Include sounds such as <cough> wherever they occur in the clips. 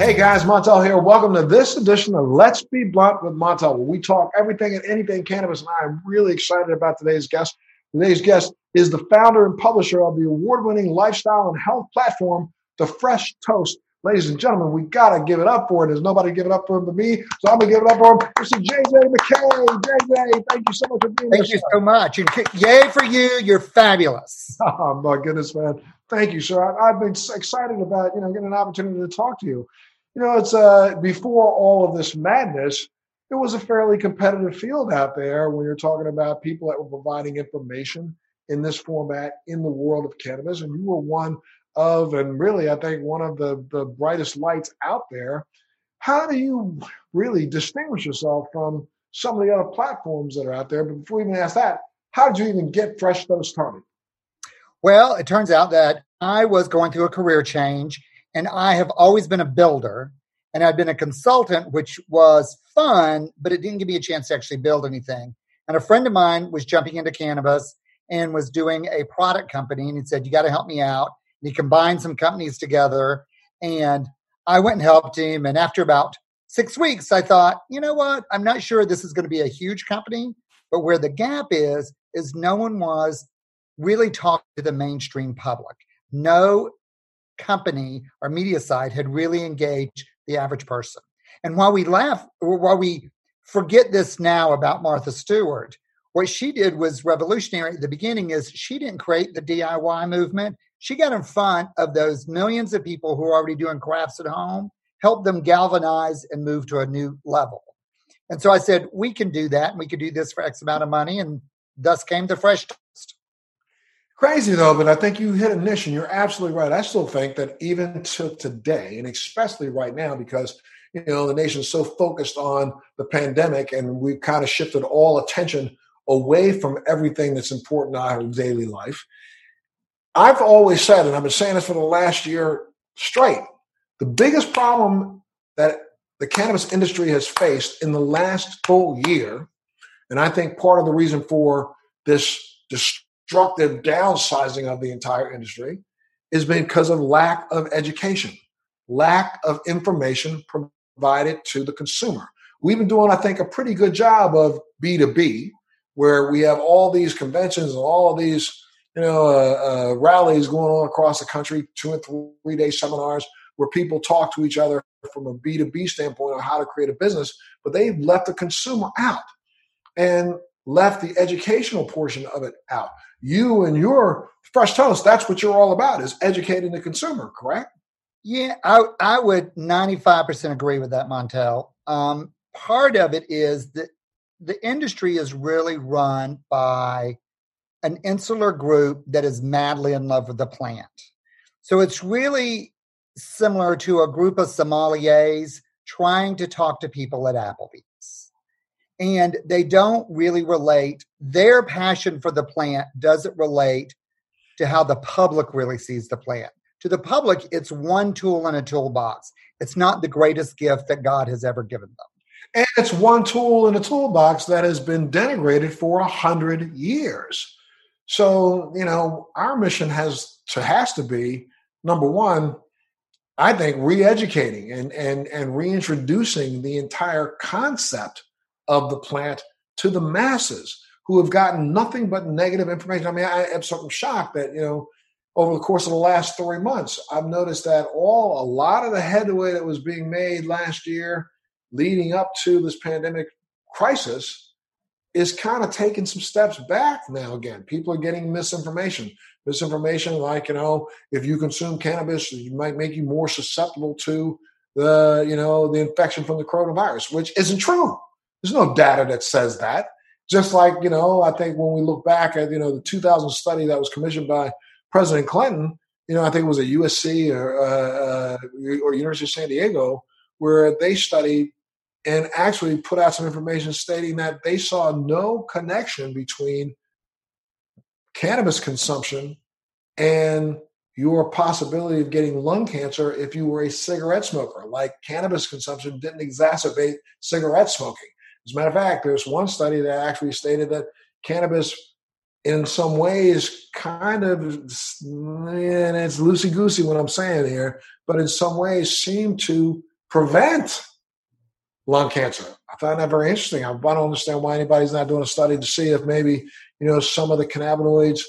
Hey guys, Montel here. Welcome to this edition of Let's Be Blunt with Montel, where we talk everything and anything cannabis. And I'm really excited about today's guest. Today's guest is the founder and publisher of the award winning lifestyle and health platform, The Fresh Toast. Ladies and gentlemen, we got to give it up for it. There's nobody giving it up for him but me. So I'm going to give it up for him. Mr. JJ McKay. JJ, thank you so much for being here. Thank you so much. And yay for you. You're fabulous. <laughs> Oh, my goodness, man. Thank you, sir. I've been excited about, you know, getting an opportunity to talk to you you know, it's uh, before all of this madness, it was a fairly competitive field out there when you're talking about people that were providing information in this format in the world of cannabis. And you were one of, and really, I think, one of the, the brightest lights out there. How do you really distinguish yourself from some of the other platforms that are out there? But before we even ask that, how did you even get Fresh Toast started? Well, it turns out that I was going through a career change and I have always been a builder and I'd been a consultant, which was fun, but it didn't give me a chance to actually build anything. And a friend of mine was jumping into cannabis and was doing a product company. And he said, You got to help me out. And he combined some companies together. And I went and helped him. And after about six weeks, I thought, you know what? I'm not sure this is going to be a huge company, but where the gap is, is no one was really talking to the mainstream public. No company or media side had really engaged the average person. And while we laugh, while we forget this now about Martha Stewart, what she did was revolutionary at the beginning is she didn't create the DIY movement. She got in front of those millions of people who are already doing crafts at home, helped them galvanize and move to a new level. And so I said, we can do that and we could do this for X amount of money. And thus came the fresh Crazy though, but I think you hit a niche and you're absolutely right. I still think that even to today, and especially right now, because you know the nation's so focused on the pandemic and we've kind of shifted all attention away from everything that's important in our daily life. I've always said, and I've been saying this for the last year straight, the biggest problem that the cannabis industry has faced in the last full year, and I think part of the reason for this, this destructive downsizing of the entire industry is because of lack of education, lack of information provided to the consumer. We've been doing, I think, a pretty good job of B2B, where we have all these conventions and all these you know uh, uh, rallies going on across the country, two and three day seminars where people talk to each other from a B2B standpoint on how to create a business, but they've left the consumer out and left the educational portion of it out you and your fresh toast that's what you're all about is educating the consumer correct? Yeah i, I would 95% agree with that montel. Um, part of it is that the industry is really run by an insular group that is madly in love with the plant. So it's really similar to a group of sommeliers trying to talk to people at applebee's and they don't really relate. Their passion for the plant doesn't relate to how the public really sees the plant. To the public, it's one tool in a toolbox. It's not the greatest gift that God has ever given them. And it's one tool in a toolbox that has been denigrated for a hundred years. So, you know, our mission has to has to be number one, I think re-educating and and and reintroducing the entire concept of the plant to the masses who have gotten nothing but negative information. I mean, I am sort of shocked that, you know, over the course of the last three months, I've noticed that all a lot of the headway that was being made last year leading up to this pandemic crisis is kind of taking some steps back now again. People are getting misinformation. Misinformation like, you know, if you consume cannabis, it might make you more susceptible to the, you know, the infection from the coronavirus, which isn't true. There's no data that says that. Just like, you know, I think when we look back at, you know, the 2000 study that was commissioned by President Clinton, you know, I think it was at USC or, uh, uh, or University of San Diego, where they studied and actually put out some information stating that they saw no connection between cannabis consumption and your possibility of getting lung cancer if you were a cigarette smoker. Like cannabis consumption didn't exacerbate cigarette smoking. As a matter of fact, there's one study that actually stated that cannabis, in some ways, kind of, and it's loosey goosey what I'm saying here, but in some ways seemed to prevent lung cancer. I find that very interesting. I don't understand why anybody's not doing a study to see if maybe you know some of the cannabinoids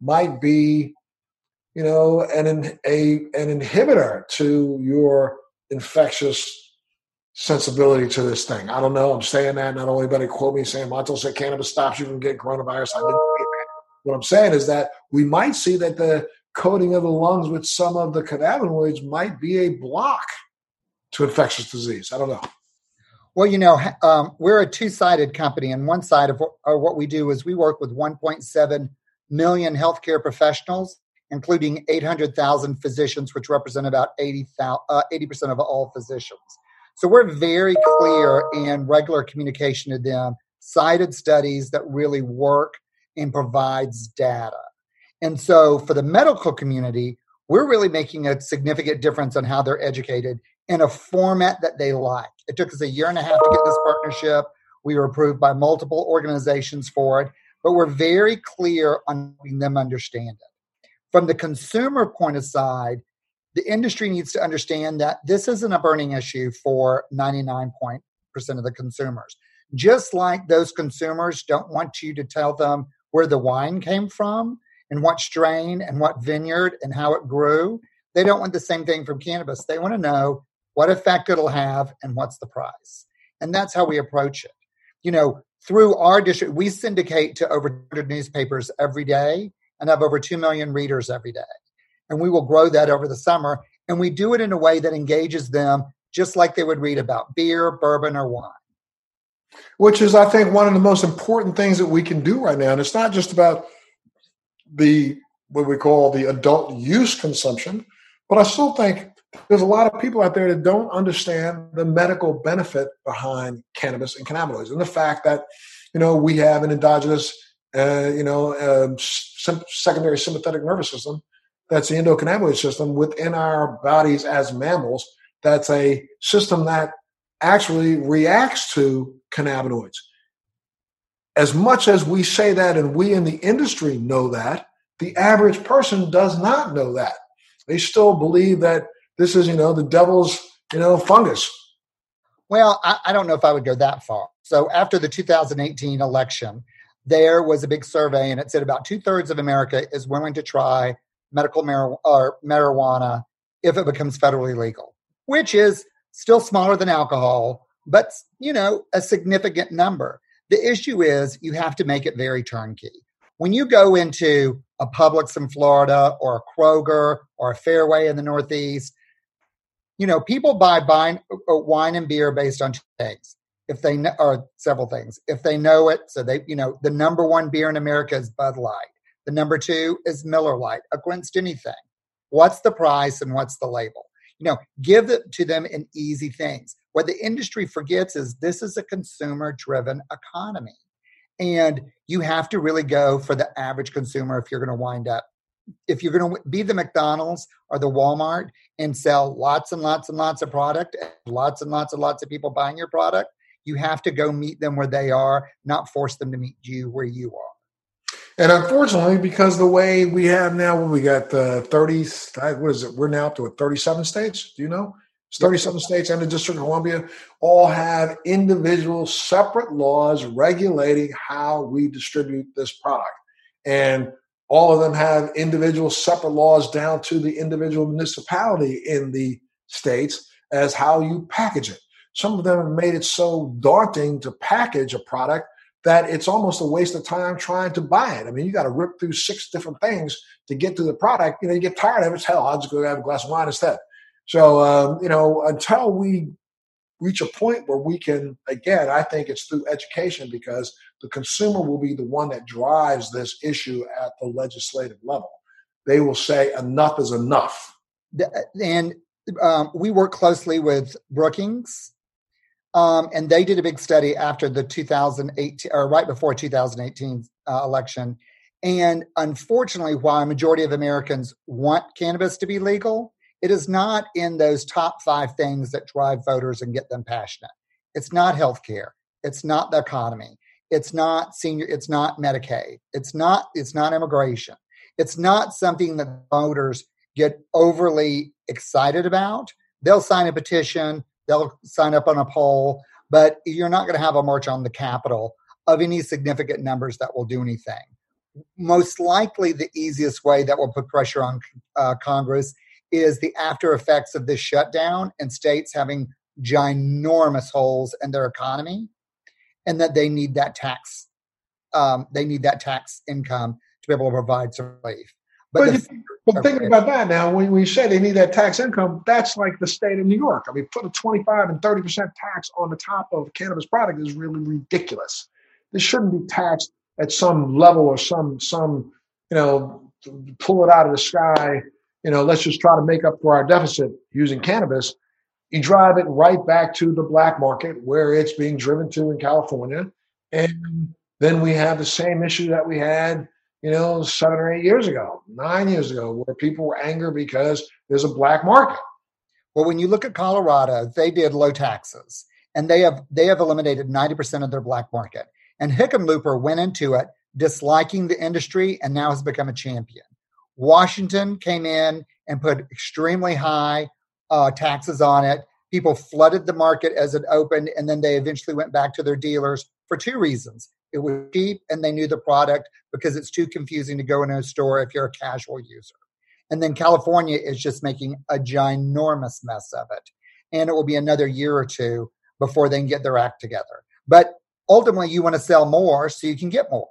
might be you know an a an inhibitor to your infectious sensibility to this thing. I don't know. I'm saying that. Not only anybody quote me saying Montel said cannabis stops you from getting coronavirus. I didn't. What I'm saying is that we might see that the coating of the lungs with some of the cannabinoids might be a block to infectious disease. I don't know. Well, you know, um, we're a two sided company, and one side of what, what we do is we work with 1.7 million healthcare professionals, including 800,000 physicians, which represent about 80, uh, 80% of all physicians. So we're very clear in regular communication to them, cited studies that really work and provides data. And so for the medical community, we're really making a significant difference on how they're educated in a format that they like. It took us a year and a half to get this partnership. We were approved by multiple organizations for it, but we're very clear on them understand it. From the consumer point of side, the industry needs to understand that this isn't a burning issue for 99% of the consumers. Just like those consumers don't want you to tell them where the wine came from and what strain and what vineyard and how it grew, they don't want the same thing from cannabis. They want to know what effect it'll have, and what's the price. And that's how we approach it. You know, through our district, we syndicate to over 100 newspapers every day and have over 2 million readers every day. And we will grow that over the summer. And we do it in a way that engages them just like they would read about beer, bourbon, or wine. Which is, I think, one of the most important things that we can do right now. And it's not just about the what we call the adult use consumption, but I still think there's a lot of people out there that don't understand the medical benefit behind cannabis and cannabinoids and the fact that you know we have an endogenous uh, you know uh, secondary sympathetic nervous system that's the endocannabinoid system within our bodies as mammals that's a system that actually reacts to cannabinoids as much as we say that and we in the industry know that the average person does not know that they still believe that this is, you know, the devil's, you know, fungus. Well, I, I don't know if I would go that far. So after the 2018 election, there was a big survey, and it said about two thirds of America is willing to try medical mar- marijuana if it becomes federally legal, which is still smaller than alcohol, but you know a significant number. The issue is you have to make it very turnkey. When you go into a Publix in Florida or a Kroger or a Fairway in the Northeast, you know, people buy buying, uh, wine and beer based on things. If they know, or several things, if they know it, so they, you know, the number one beer in America is Bud Light. The number two is Miller Lite against anything. What's the price and what's the label? You know, give it to them in easy things. What the industry forgets is this is a consumer driven economy. And you have to really go for the average consumer if you're going to wind up if you're going to be the McDonald's or the Walmart and sell lots and lots and lots of product, lots and lots and lots of people buying your product, you have to go meet them where they are, not force them to meet you where you are. And unfortunately, because the way we have now, we got the 30, what is it? We're now up to 37 states. Do you know? It's 37 states and the District of Columbia all have individual separate laws regulating how we distribute this product. And all of them have individual separate laws down to the individual municipality in the states as how you package it. Some of them have made it so daunting to package a product that it's almost a waste of time trying to buy it. I mean, you got to rip through six different things to get to the product. You know, you get tired of it. Hell, I'll just go have a glass of wine instead. So, um, you know, until we reach a point where we can, again, I think it's through education because the consumer will be the one that drives this issue at the legislative level. They will say enough is enough. And um, we work closely with Brookings, um, and they did a big study after the 2018 or right before 2018 uh, election. And unfortunately, while a majority of Americans want cannabis to be legal, it is not in those top five things that drive voters and get them passionate. It's not healthcare. It's not the economy. It's not senior. It's not Medicaid. It's not. It's not immigration. It's not something that voters get overly excited about. They'll sign a petition. They'll sign up on a poll, but you're not going to have a march on the Capitol of any significant numbers that will do anything. Most likely, the easiest way that will put pressure on uh, Congress is the after effects of this shutdown and states having ginormous holes in their economy, and that they need that tax. Um, they need that tax income to be able to provide some relief. But, but, but thinking about that now, when we say they need that tax income, that's like the state of New York. I mean, put a 25 and 30% tax on the top of cannabis product is really ridiculous. This shouldn't be taxed at some level or some, some, you know, pull it out of the sky. You know, let's just try to make up for our deficit using cannabis. You drive it right back to the black market where it's being driven to in California. And then we have the same issue that we had you know, seven or eight years ago, nine years ago, where people were angry because there's a black market. Well, when you look at Colorado, they did low taxes and they have they have eliminated 90% of their black market. And Hickenlooper went into it disliking the industry and now has become a champion. Washington came in and put extremely high uh, taxes on it. People flooded the market as it opened, and then they eventually went back to their dealers for two reasons. It was cheap and they knew the product because it's too confusing to go in a store if you're a casual user. And then California is just making a ginormous mess of it. And it will be another year or two before they can get their act together. But ultimately, you want to sell more so you can get more.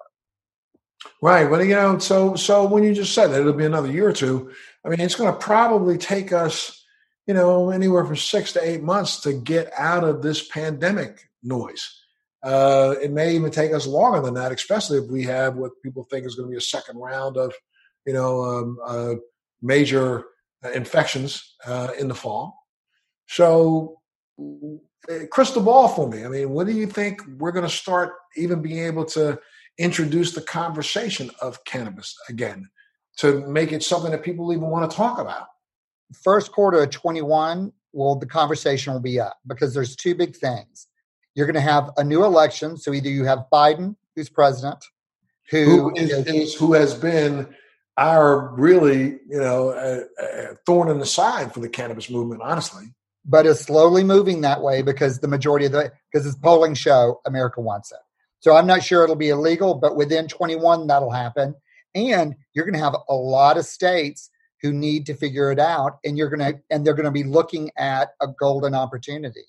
Right. Well, you know, so so when you just said that it'll be another year or two, I mean, it's going to probably take us, you know, anywhere from six to eight months to get out of this pandemic noise. Uh, it may even take us longer than that, especially if we have what people think is going to be a second round of, you know, um, uh, major uh, infections uh, in the fall. So, uh, crystal ball for me. I mean, what do you think we're going to start even being able to introduce the conversation of cannabis again to make it something that people even want to talk about? First quarter of 21, well, the conversation will be up because there's two big things you're going to have a new election. So either you have Biden, who's president, who, who is, is, who has been our really you know a, a thorn in the side for the cannabis movement, honestly. But is slowly moving that way because the majority of the because it's polling show America wants it. So I'm not sure it'll be illegal, but within 21 that'll happen. And you're going to have a lot of states who need to figure it out, and you're going to and they're going to be looking at a golden opportunity.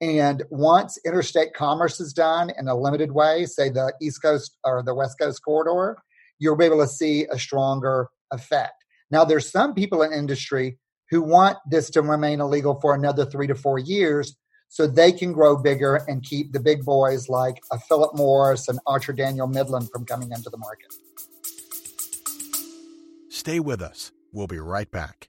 And once interstate commerce is done in a limited way, say the East Coast or the West Coast corridor, you'll be able to see a stronger effect. Now, there's some people in industry who want this to remain illegal for another three to four years so they can grow bigger and keep the big boys like a Philip Morris and Archer Daniel Midland from coming into the market. Stay with us. We'll be right back.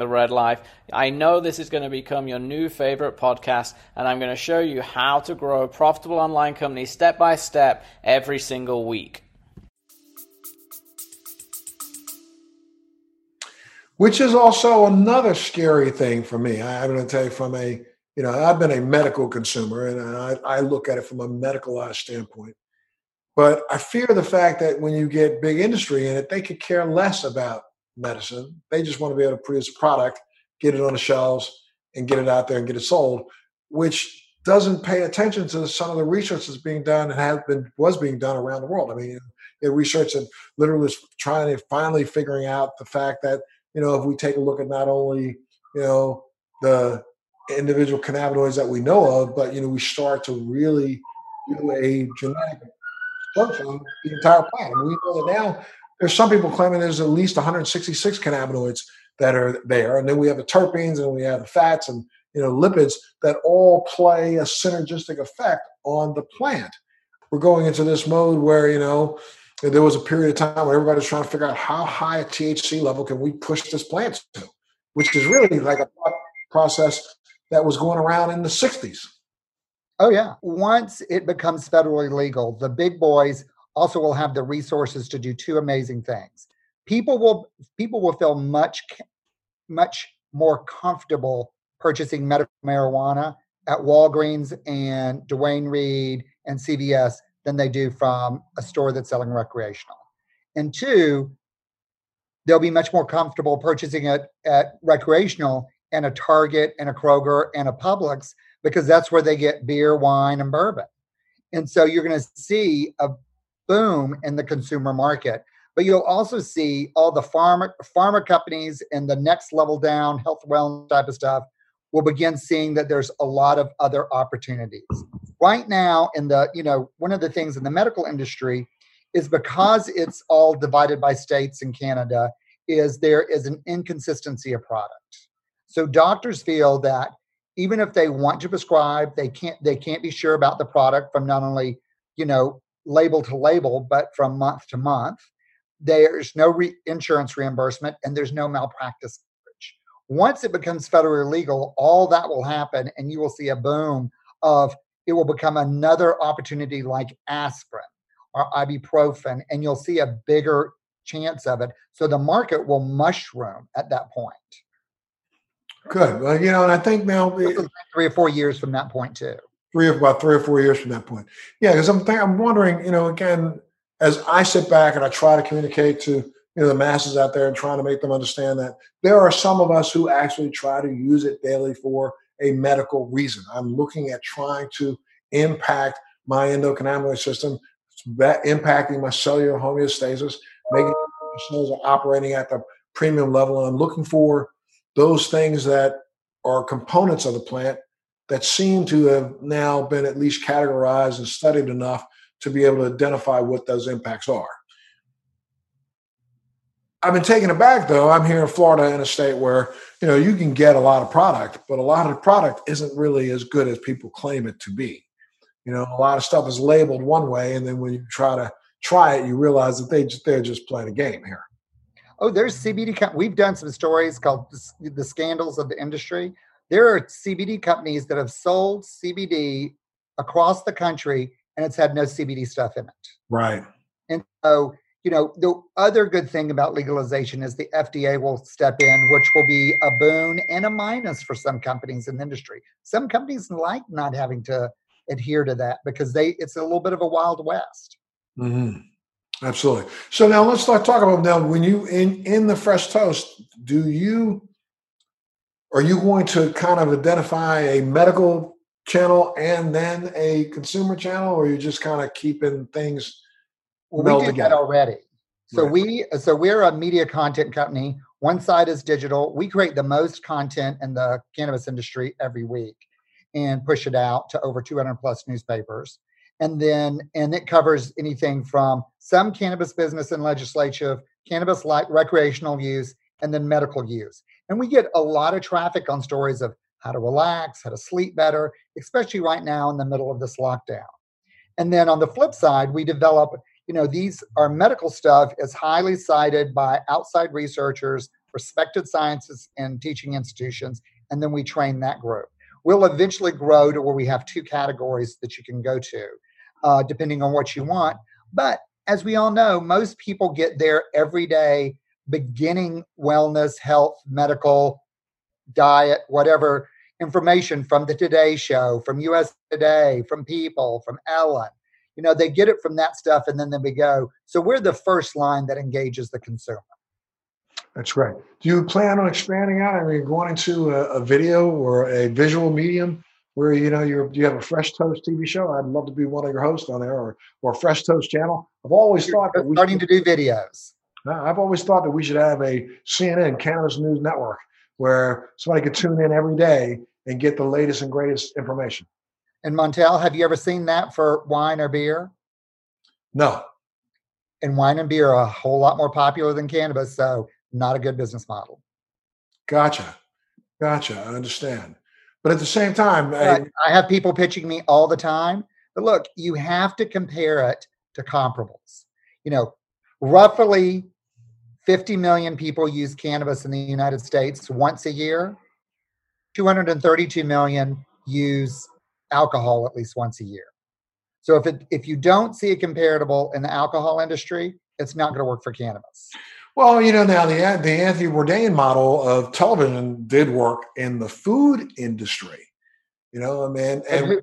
the Red Life. I know this is going to become your new favorite podcast, and I'm going to show you how to grow a profitable online company step by step every single week. which is also another scary thing for me. I, am going to tell you from a, you know, I've been a medical consumer and I, I look at it from a medicalized standpoint. But I fear the fact that when you get big industry in it, they could care less about medicine. They just want to be able to produce a product, get it on the shelves, and get it out there and get it sold, which doesn't pay attention to some of the research that's being done and has been was being done around the world. I mean, the research that literally is trying to finally figuring out the fact that you know, if we take a look at not only, you know, the individual cannabinoids that we know of, but, you know, we start to really do a genetic search on the entire plant. And we know that now there's some people claiming there's at least 166 cannabinoids that are there. And then we have the terpenes and we have the fats and, you know, lipids that all play a synergistic effect on the plant. We're going into this mode where, you know, there was a period of time where everybody's trying to figure out how high a THC level can we push this plant to, which is really like a process that was going around in the 60s. Oh, yeah. Once it becomes federally legal, the big boys also will have the resources to do two amazing things. People will people will feel much much more comfortable purchasing medical marijuana at Walgreens and Duane Reade and CVS than they do from a store that's selling recreational. And two, they'll be much more comfortable purchasing it at recreational and a Target and a Kroger and a Publix because that's where they get beer, wine, and bourbon. And so you're going to see a boom in the consumer market. But you'll also see all the pharma pharma companies and the next level down health wellness type of stuff will begin seeing that there's a lot of other opportunities. Right now, in the, you know, one of the things in the medical industry is because it's all divided by states in Canada, is there is an inconsistency of product. So doctors feel that even if they want to prescribe, they can't they can't be sure about the product from not only, you know, label to label, but from month to month. There's no re- insurance reimbursement and there's no malpractice coverage. once it becomes federally legal, all that will happen, and you will see a boom of it will become another opportunity like aspirin or ibuprofen, and you'll see a bigger chance of it. So the market will mushroom at that point. Good. Well, you know, and I think now three or four years from that point too. Three or about three or four years from that point. Yeah, because I'm I'm wondering, you know, again, as I sit back and I try to communicate to you know the masses out there and trying to make them understand that there are some of us who actually try to use it daily for a medical reason. I'm looking at trying to impact my endocannabinoid system, impacting my cellular homeostasis, making my cells are operating at the premium level. And I'm looking for those things that are components of the plant that seem to have now been at least categorized and studied enough to be able to identify what those impacts are. I've been taken aback though. I'm here in Florida in a state where you know you can get a lot of product, but a lot of the product isn't really as good as people claim it to be. You know, a lot of stuff is labeled one way, and then when you try to try it, you realize that they just they're just playing a game here. Oh, there's CBD. We've done some stories called the scandals of the industry. There are CBD companies that have sold CBD across the country, and it's had no CBD stuff in it. Right. And so you know, the other good thing about legalization is the FDA will step in, which will be a boon and a minus for some companies in the industry. Some companies like not having to adhere to that because they it's a little bit of a wild west. Mm-hmm. Absolutely. So now let's start talking about now when you in in the fresh toast, do you are you going to kind of identify a medical channel and then a consumer channel, or are you just kind of keeping things well, we did together. that already. So right. we so we're a media content company. One side is digital. We create the most content in the cannabis industry every week and push it out to over 200 plus newspapers. And then and it covers anything from some cannabis business and legislative, cannabis like recreational use, and then medical use. And we get a lot of traffic on stories of how to relax, how to sleep better, especially right now in the middle of this lockdown. And then on the flip side, we develop you know, these are medical stuff is highly cited by outside researchers, respected scientists, and teaching institutions, and then we train that group. We'll eventually grow to where we have two categories that you can go to, uh, depending on what you want. But as we all know, most people get their everyday beginning wellness, health, medical, diet, whatever information from the Today Show, from US Today, from People, from Ellen. You know they get it from that stuff and then they go. So we're the first line that engages the consumer. That's right. Do you plan on expanding out? I mean going into a, a video or a visual medium where you know you're you have a fresh toast tv show? I'd love to be one of your hosts on there or or fresh toast channel. I've always you're thought that we starting should, to do videos i've always thought that we should have a cnn cannabis news network where somebody could tune in every day and get the latest and greatest information and Montel, have you ever seen that for wine or beer? No. And wine and beer are a whole lot more popular than cannabis, so not a good business model. Gotcha. Gotcha. I understand. But at the same time, I, I have people pitching me all the time. But look, you have to compare it to comparables. You know, roughly 50 million people use cannabis in the United States once a year. 232 million use alcohol at least once a year. So if it if you don't see a comparable in the alcohol industry, it's not going to work for cannabis. Well, you know, now the the Anthony Bourdain model of television did work in the food industry. You know, I mean, and, who,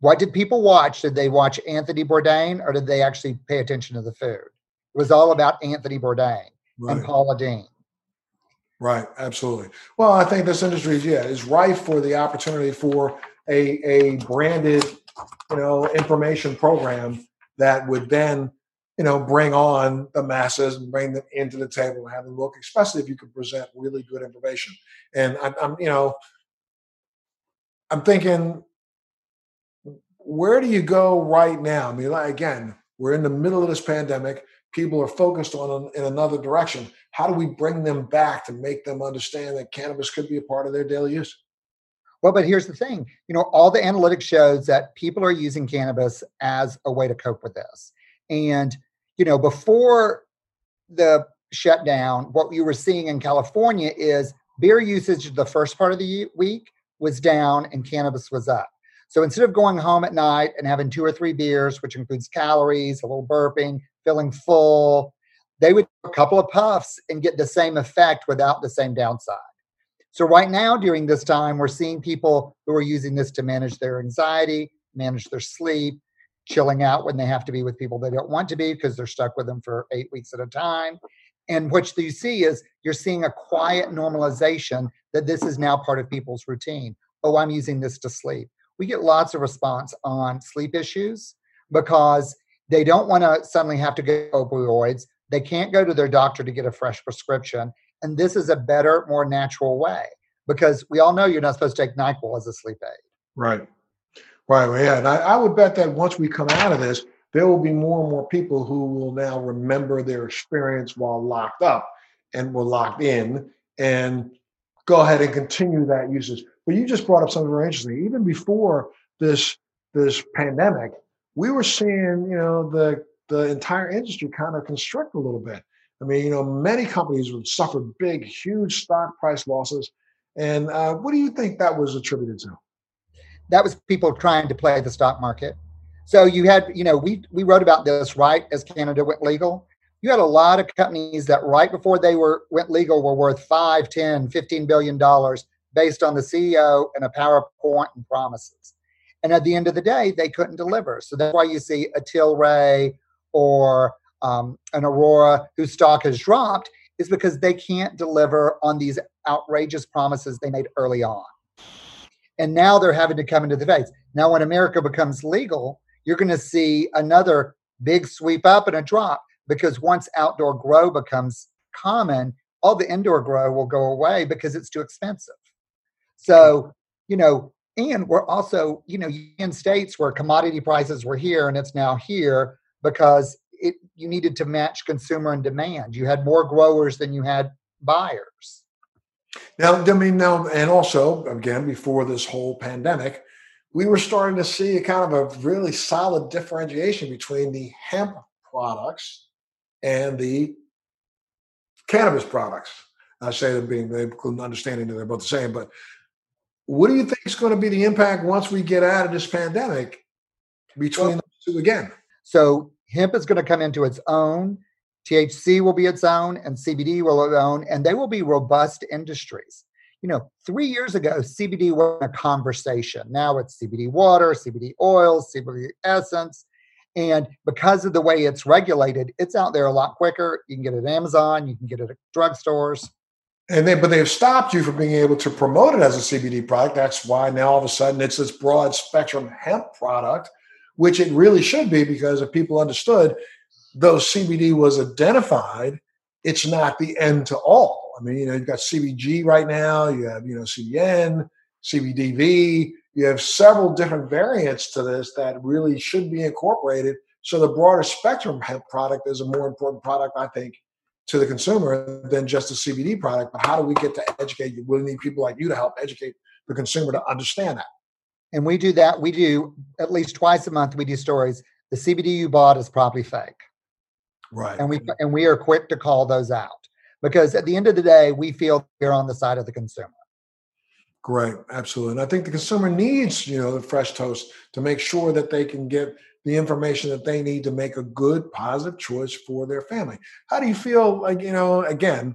what did people watch? Did they watch Anthony Bourdain, or did they actually pay attention to the food? It was all about Anthony Bourdain right. and Paula Deen. Right, absolutely. Well, I think this industry, yeah, is rife for the opportunity for a a branded, you know, information program that would then you know, bring on the masses and bring them into the table and have them look, especially if you can present really good information. And I'm, I'm, you know, I'm thinking, where do you go right now? I mean, like, again, we're in the middle of this pandemic. People are focused on in another direction. How do we bring them back to make them understand that cannabis could be a part of their daily use? Well, but here's the thing you know, all the analytics shows that people are using cannabis as a way to cope with this. And, you know, before the shutdown, what you were seeing in California is beer usage the first part of the week was down and cannabis was up. So instead of going home at night and having two or three beers, which includes calories, a little burping, feeling full, they would a couple of puffs and get the same effect without the same downside. So right now during this time, we're seeing people who are using this to manage their anxiety, manage their sleep, chilling out when they have to be with people they don't want to be because they're stuck with them for eight weeks at a time. And what you see is you're seeing a quiet normalization that this is now part of people's routine. Oh, I'm using this to sleep. We get lots of response on sleep issues because they don't want to suddenly have to get opioids. They can't go to their doctor to get a fresh prescription. And this is a better, more natural way because we all know you're not supposed to take NyQuil as a sleep aid. Right. Right. Yeah. And I, I would bet that once we come out of this, there will be more and more people who will now remember their experience while locked up and were locked in and go ahead and continue that usage. But you just brought up something very interesting. Even before this this pandemic, we were seeing, you know, the the entire industry kind of constrict a little bit. I mean, you know, many companies would suffer big, huge stock price losses. And uh, what do you think that was attributed to? that was people trying to play the stock market. So you had, you know, we we wrote about this right as Canada went legal. You had a lot of companies that right before they were went legal were worth 5, 10, 15 billion dollars based on the CEO and a PowerPoint and promises. And at the end of the day, they couldn't deliver. So that's why you see a Tilray or um, an Aurora whose stock has dropped is because they can't deliver on these outrageous promises they made early on. And now they're having to come into the face. Now, when America becomes legal, you're going to see another big sweep up and a drop because once outdoor grow becomes common, all the indoor grow will go away because it's too expensive. So, you know, and we're also, you know, in states where commodity prices were here and it's now here because it you needed to match consumer and demand. You had more growers than you had buyers. Now, I mean, now, and also, again, before this whole pandemic, we were starting to see a kind of a really solid differentiation between the hemp products and the cannabis products. I say them being they understanding that they're both the same, but what do you think is going to be the impact once we get out of this pandemic between well, the two again? So hemp is going to come into its own. THC will be its own and CBD will its own, and they will be robust industries. You know, three years ago, CBD was a conversation. Now it's CBD water, CBD oil, CBD essence. And because of the way it's regulated, it's out there a lot quicker. You can get it at Amazon, you can get it at drugstores. And they, but they've stopped you from being able to promote it as a CBD product. That's why now all of a sudden it's this broad spectrum hemp product, which it really should be because if people understood though CBD was identified, it's not the end to all. I mean, you know, you've got CBG right now, you have, you know, CBN, CBDV, you have several different variants to this that really should be incorporated. So the broader spectrum hemp product is a more important product, I think, to the consumer than just a CBD product. But how do we get to educate you? We need people like you to help educate the consumer to understand that. And we do that. We do at least twice a month. We do stories. The CBD you bought is probably fake. Right. And we and we are quick to call those out because at the end of the day, we feel we're on the side of the consumer. Great, absolutely. And I think the consumer needs, you know, the fresh toast to make sure that they can get the information that they need to make a good, positive choice for their family. How do you feel like, you know, again,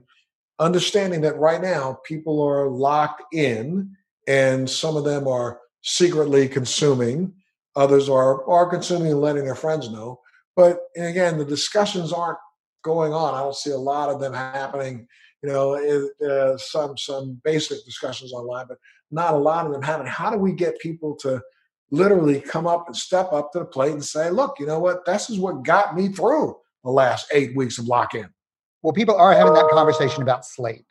understanding that right now people are locked in and some of them are secretly consuming, others are are consuming and letting their friends know. But again, the discussions aren't going on. I don't see a lot of them happening. You know, uh, some some basic discussions online, but not a lot of them happening. How do we get people to literally come up and step up to the plate and say, "Look, you know what? This is what got me through the last eight weeks of lock in." Well, people are having that conversation about sleep,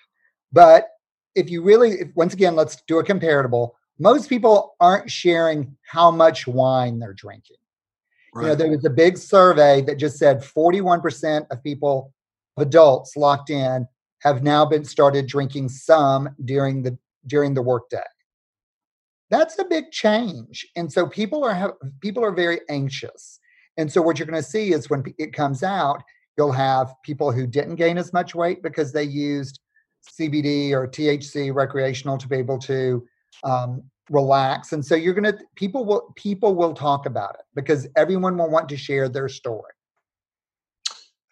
but if you really, if, once again, let's do a comparable. Most people aren't sharing how much wine they're drinking. Right. You know, there was a big survey that just said 41% of people, adults locked in, have now been started drinking some during the during the workday. That's a big change, and so people are people are very anxious. And so what you're going to see is when it comes out, you'll have people who didn't gain as much weight because they used CBD or THC recreational to be able to um, relax and so you're going to people will people will talk about it because everyone will want to share their story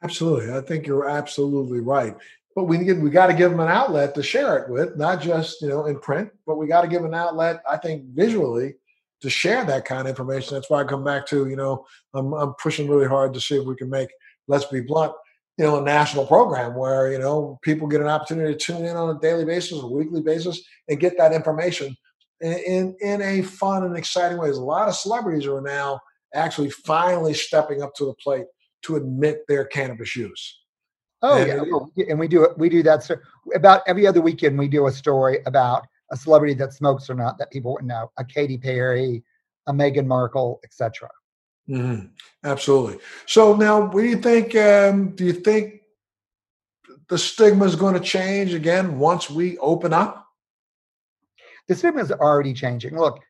absolutely i think you're absolutely right but we need, we got to give them an outlet to share it with not just you know in print but we got to give them an outlet i think visually to share that kind of information that's why i come back to you know i'm, I'm pushing really hard to see if we can make let's be blunt you know a national program where you know people get an opportunity to tune in on a daily basis or weekly basis and get that information in in a fun and exciting way. There's a lot of celebrities are now actually finally stepping up to the plate to admit their cannabis use. Oh and yeah, and we do we do that so about every other weekend. We do a story about a celebrity that smokes or not that people wouldn't know, a Katy Perry, a Meghan Markle, etc. Mm-hmm. Absolutely. So now, what do you think? Um, do you think the stigma is going to change again once we open up? the stigma is already changing. Look,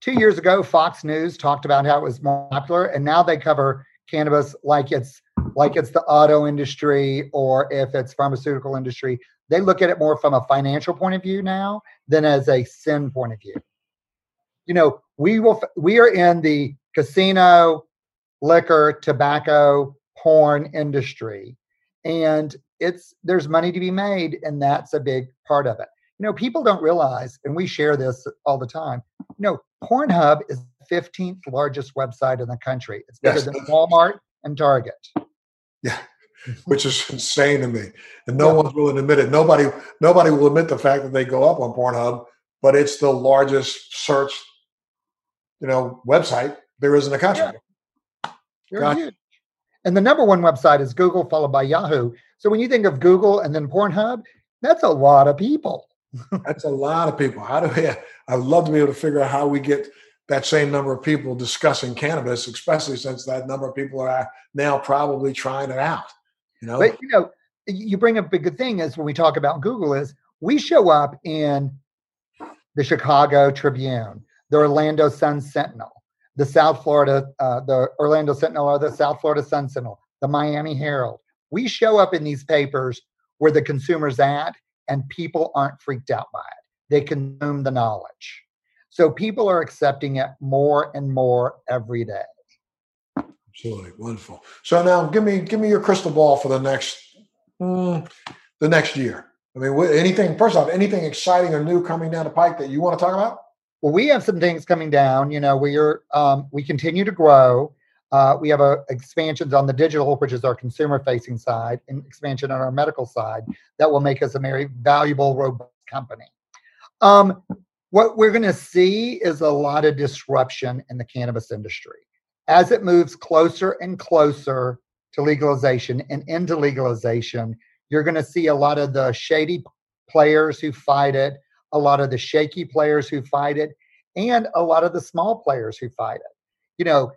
two years ago, Fox News talked about how it was more popular, and now they cover cannabis like it's like it's the auto industry or if it's pharmaceutical industry. They look at it more from a financial point of view now than as a sin point of view. You know, we will we are in the casino, liquor, tobacco, porn industry, and it's there's money to be made, and that's a big part of it. You know, people don't realize, and we share this all the time. You know, Pornhub is the 15th largest website in the country. It's bigger yes. than Walmart and Target. Yeah, <laughs> which is insane to me, and no yeah. one's willing to admit it. Nobody, nobody will admit the fact that they go up on Pornhub, but it's the largest search, you know, website there is in the country. Yeah. huge. And the number one website is Google, followed by Yahoo. So when you think of Google and then Pornhub, that's a lot of people. That's a lot of people. How do <laughs> we? I'd love to be able to figure out how we get that same number of people discussing cannabis, especially since that number of people are now probably trying it out. You know, but you know, you bring up a good thing is when we talk about Google is we show up in the Chicago Tribune, the Orlando Sun Sentinel, the South Florida, uh, the Orlando Sentinel or the South Florida Sun Sentinel, the Miami Herald. We show up in these papers where the consumer's at and people aren't freaked out by it. They consume the knowledge. So people are accepting it more and more every day. Absolutely wonderful. So now, give me give me your crystal ball for the next mm, the next year. I mean, anything first off, anything exciting or new coming down the pike that you want to talk about? Well, we have some things coming down. You know, we are um, we continue to grow. Uh, we have a, expansions on the digital, which is our consumer facing side, and expansion on our medical side that will make us a very valuable, robust company. Um, what we're going to see is a lot of disruption in the cannabis industry as it moves closer and closer to legalization and into legalization. You're going to see a lot of the shady players who fight it, a lot of the shaky players who fight it, and a lot of the small players who fight it. You know,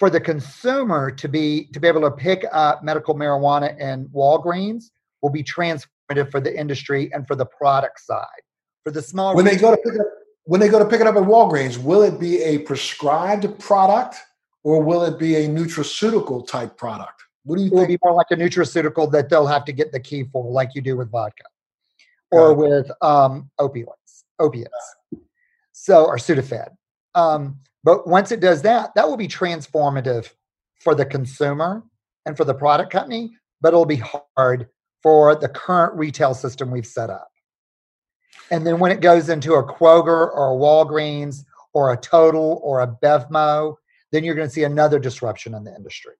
for the consumer to be to be able to pick up medical marijuana in Walgreens will be transformative for the industry and for the product side. For the small when they go to pick it up, when they go to pick it up at Walgreens, will it be a prescribed product or will it be a nutraceutical type product? What do you it think? Will be more like a nutraceutical that they'll have to get the key for, like you do with vodka or with um, opioids. opiates. So, or Sudafed. Um, but once it does that, that will be transformative for the consumer and for the product company, but it'll be hard for the current retail system we've set up. And then when it goes into a Kroger or a Walgreens or a Total or a Bevmo, then you're going to see another disruption in the industry.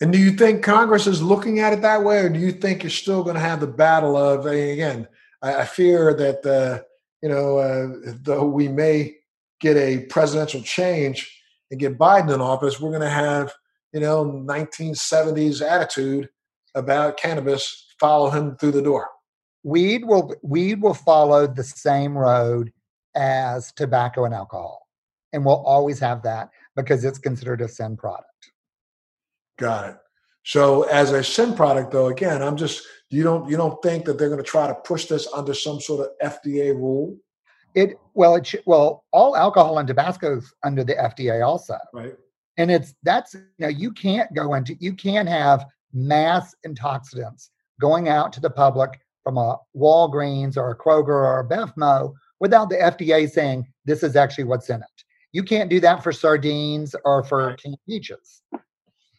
And do you think Congress is looking at it that way, or do you think you're still going to have the battle of again? I, fear that uh, you know, uh, though we may get a presidential change and get Biden in office, we're going to have you know 1970s attitude about cannabis follow him through the door. Weed will weed will follow the same road as tobacco and alcohol, and we'll always have that because it's considered a sin product. Got it. So as a sin product, though, again, I'm just you don't you don't think that they're going to try to push this under some sort of FDA rule? It well, it well, all alcohol and tobacco is under the FDA also, right? And it's that's you know you can't go into you can't have mass intoxicants going out to the public from a Walgreens or a Kroger or a Bevmo without the FDA saying this is actually what's in it. You can't do that for sardines or for right. canned peaches.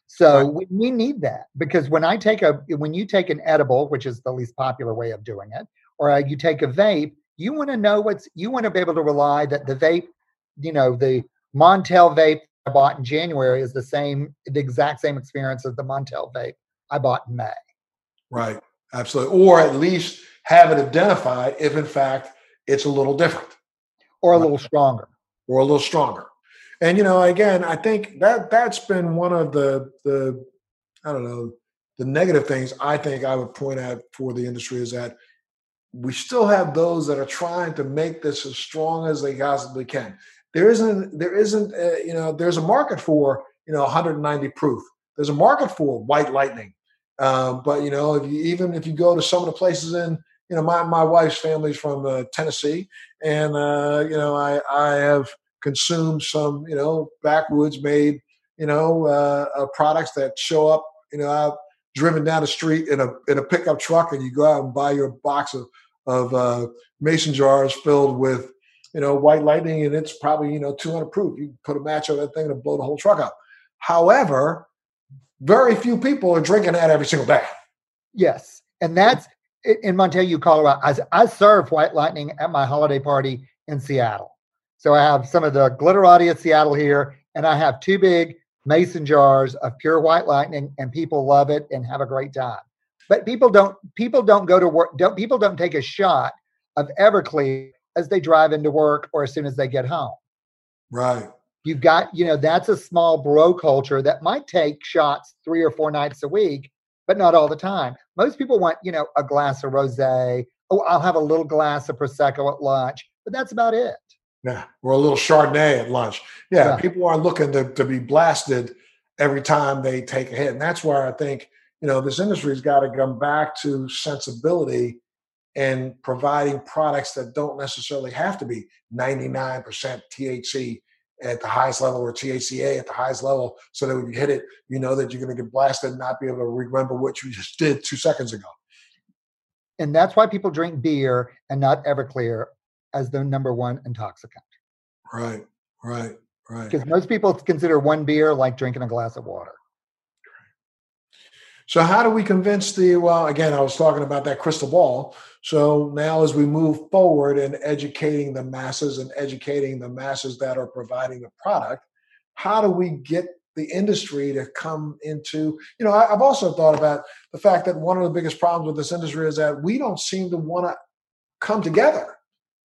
So right. we, we need that because when I take a when you take an edible, which is the least popular way of doing it, or uh, you take a vape, you want to know what's you want to be able to rely that the vape, you know, the Montel vape I bought in January is the same, the exact same experience as the Montel vape I bought in May. Right. Absolutely. Or at least have it identified if in fact it's a little different. Or a little stronger. Or a little stronger. And you know, again, I think that that's been one of the the I don't know the negative things I think I would point out for the industry is that we still have those that are trying to make this as strong as they possibly can. There isn't there isn't uh, you know there's a market for you know 190 proof. There's a market for white lightning. Um, but you know, if you even if you go to some of the places in you know my my wife's family's from uh, Tennessee, and uh, you know I I have consumed some, you know, backwoods made, you know, uh, uh, products that show up, you know, out driven down the street in a in a pickup truck, and you go out and buy your box of of uh, mason jars filled with, you know, white lightning, and it's probably you know 200 proof. You put a match on that thing and blow the whole truck up. However, very few people are drinking that every single day. Yes, and that's in Montague, Colorado. I, I serve white lightning at my holiday party in Seattle. So I have some of the glitterati of Seattle here, and I have two big mason jars of pure white lightning, and people love it and have a great time. But people don't people don't go to work. Don't people don't take a shot of Everclear as they drive into work or as soon as they get home. Right. You've got, you know, that's a small bro culture that might take shots three or four nights a week, but not all the time. Most people want, you know, a glass of rosé. Oh, I'll have a little glass of prosecco at lunch, but that's about it. Yeah, or a little Chardonnay at lunch. Yeah, yeah, people aren't looking to, to be blasted every time they take a hit. And that's where I think, you know, this industry's got to come back to sensibility and providing products that don't necessarily have to be 99% THC at the highest level or THCA at the highest level so that when you hit it, you know that you're going to get blasted and not be able to remember what you just did two seconds ago. And that's why people drink beer and not Everclear as the number one intoxicant. Right, right, right. Because most people consider one beer like drinking a glass of water. So, how do we convince the, well, again, I was talking about that crystal ball. So, now as we move forward in educating the masses and educating the masses that are providing the product, how do we get the industry to come into, you know, I've also thought about the fact that one of the biggest problems with this industry is that we don't seem to want to come together.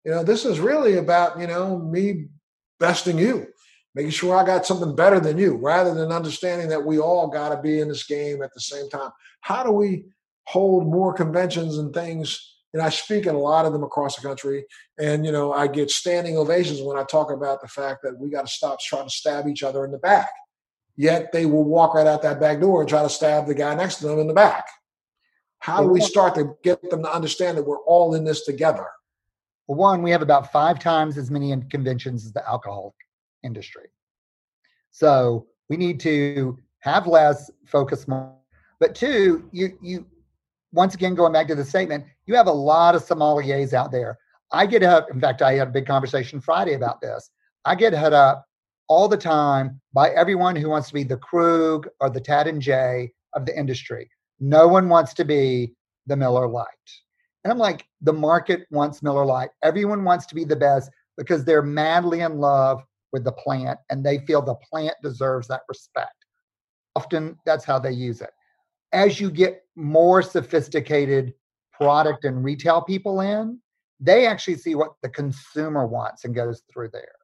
You know, this is really about, you know, me besting you, making sure I got something better than you, rather than understanding that we all got to be in this game at the same time. How do we hold more conventions and things? And I speak at a lot of them across the country, and you know, I get standing ovations when I talk about the fact that we got to stop trying to stab each other in the back. Yet they will walk right out that back door and try to stab the guy next to them in the back. How do we start to get them to understand that we're all in this together? Well, one, we have about five times as many conventions as the alcohol industry. So we need to have less, focus more. But two, you you once again going back to the statement, you have a lot of sommeliers out there. I get up. In fact, I had a big conversation Friday about this. I get hit up all the time by everyone who wants to be the Krug or the Taittinger of the industry. No one wants to be the Miller Lite. And I'm like, the market wants Miller Lite. Everyone wants to be the best because they're madly in love with the plant and they feel the plant deserves that respect. Often that's how they use it. As you get more sophisticated product and retail people in, they actually see what the consumer wants and goes through there.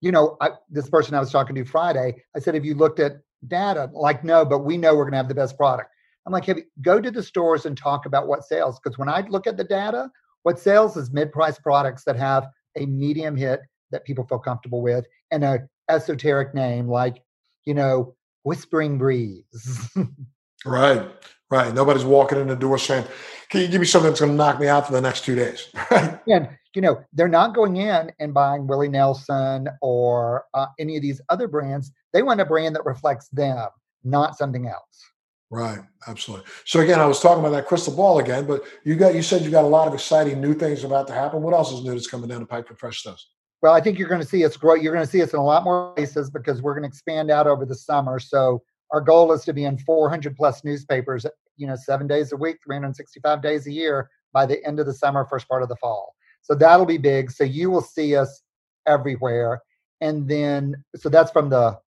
You know, I, this person I was talking to Friday, I said, have you looked at data? Like, no, but we know we're going to have the best product. I'm like, hey, go to the stores and talk about what sales. Because when I look at the data, what sales is mid-price products that have a medium hit that people feel comfortable with and a esoteric name like, you know, Whispering Breeze. <laughs> right, right. Nobody's walking in the door saying, "Can you give me something that's going to knock me out for the next two days?" <laughs> And you know, they're not going in and buying Willie Nelson or uh, any of these other brands. They want a brand that reflects them, not something else. Right, absolutely. So again, I was talking about that crystal ball again, but you got you said you got a lot of exciting new things about to happen. What else is new that's coming down the pipe for Fresh Toast? Well, I think you're going to see us grow. You're going to see us in a lot more places because we're going to expand out over the summer. So our goal is to be in 400 plus newspapers, you know, seven days a week, 365 days a year by the end of the summer, first part of the fall. So that'll be big. So you will see us everywhere. And then, so that's from the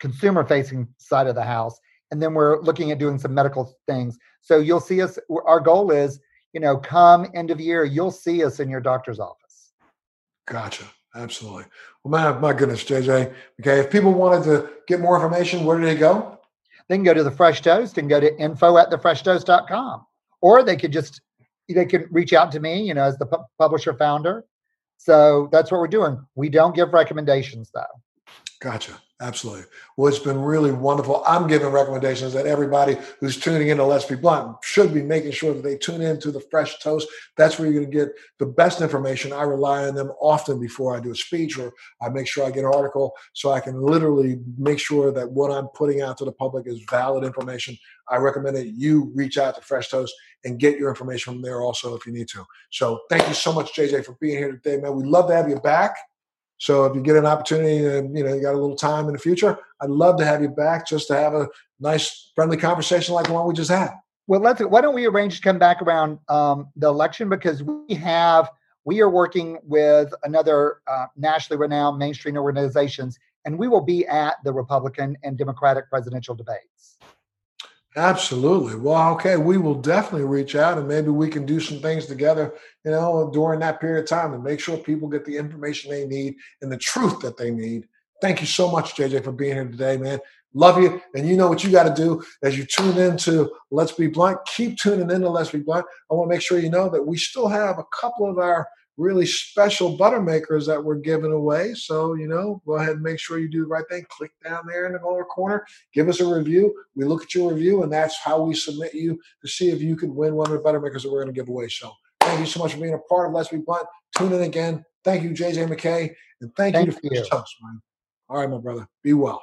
consumer facing side of the house and then we're looking at doing some medical things. So you'll see us. Our goal is, you know, come end of year, you'll see us in your doctor's office. Gotcha. Absolutely. Well, my, my goodness, JJ. Okay. If people wanted to get more information, where do they go? They can go to the Fresh Toast and go to info at thefreshtoast.com. Or they could just, they can reach out to me, you know, as the pu- publisher founder. So that's what we're doing. We don't give recommendations though. Gotcha. Absolutely. Well, it's been really wonderful. I'm giving recommendations that everybody who's tuning in to Let's Be Blunt should be making sure that they tune in to the Fresh Toast. That's where you're going to get the best information. I rely on them often before I do a speech or I make sure I get an article so I can literally make sure that what I'm putting out to the public is valid information. I recommend that you reach out to Fresh Toast and get your information from there also if you need to. So thank you so much, JJ, for being here today, man. We'd love to have you back. So if you get an opportunity and you know you got a little time in the future, I'd love to have you back just to have a nice friendly conversation like the one we just had. Well, let's. Why don't we arrange to come back around um, the election because we have we are working with another uh, nationally renowned mainstream organizations, and we will be at the Republican and Democratic presidential debates. Absolutely. Well, okay, we will definitely reach out and maybe we can do some things together, you know, during that period of time and make sure people get the information they need and the truth that they need. Thank you so much, JJ, for being here today, man. Love you. And you know what you got to do as you tune into Let's Be Blunt. Keep tuning in into Let's Be Blunt. I want to make sure you know that we still have a couple of our really special butter makers that we're giving away. So, you know, go ahead and make sure you do the right thing. Click down there in the lower corner, give us a review. We look at your review, and that's how we submit you to see if you can win one of the butter makers that we're going to give away. So, thank you so much for being a part of Let's Be Blunt. Tune in again. Thank you, JJ McKay, and thank, thank you to Fresh Toast, man. All right, my brother. Be well.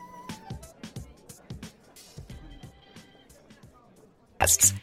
podcasts.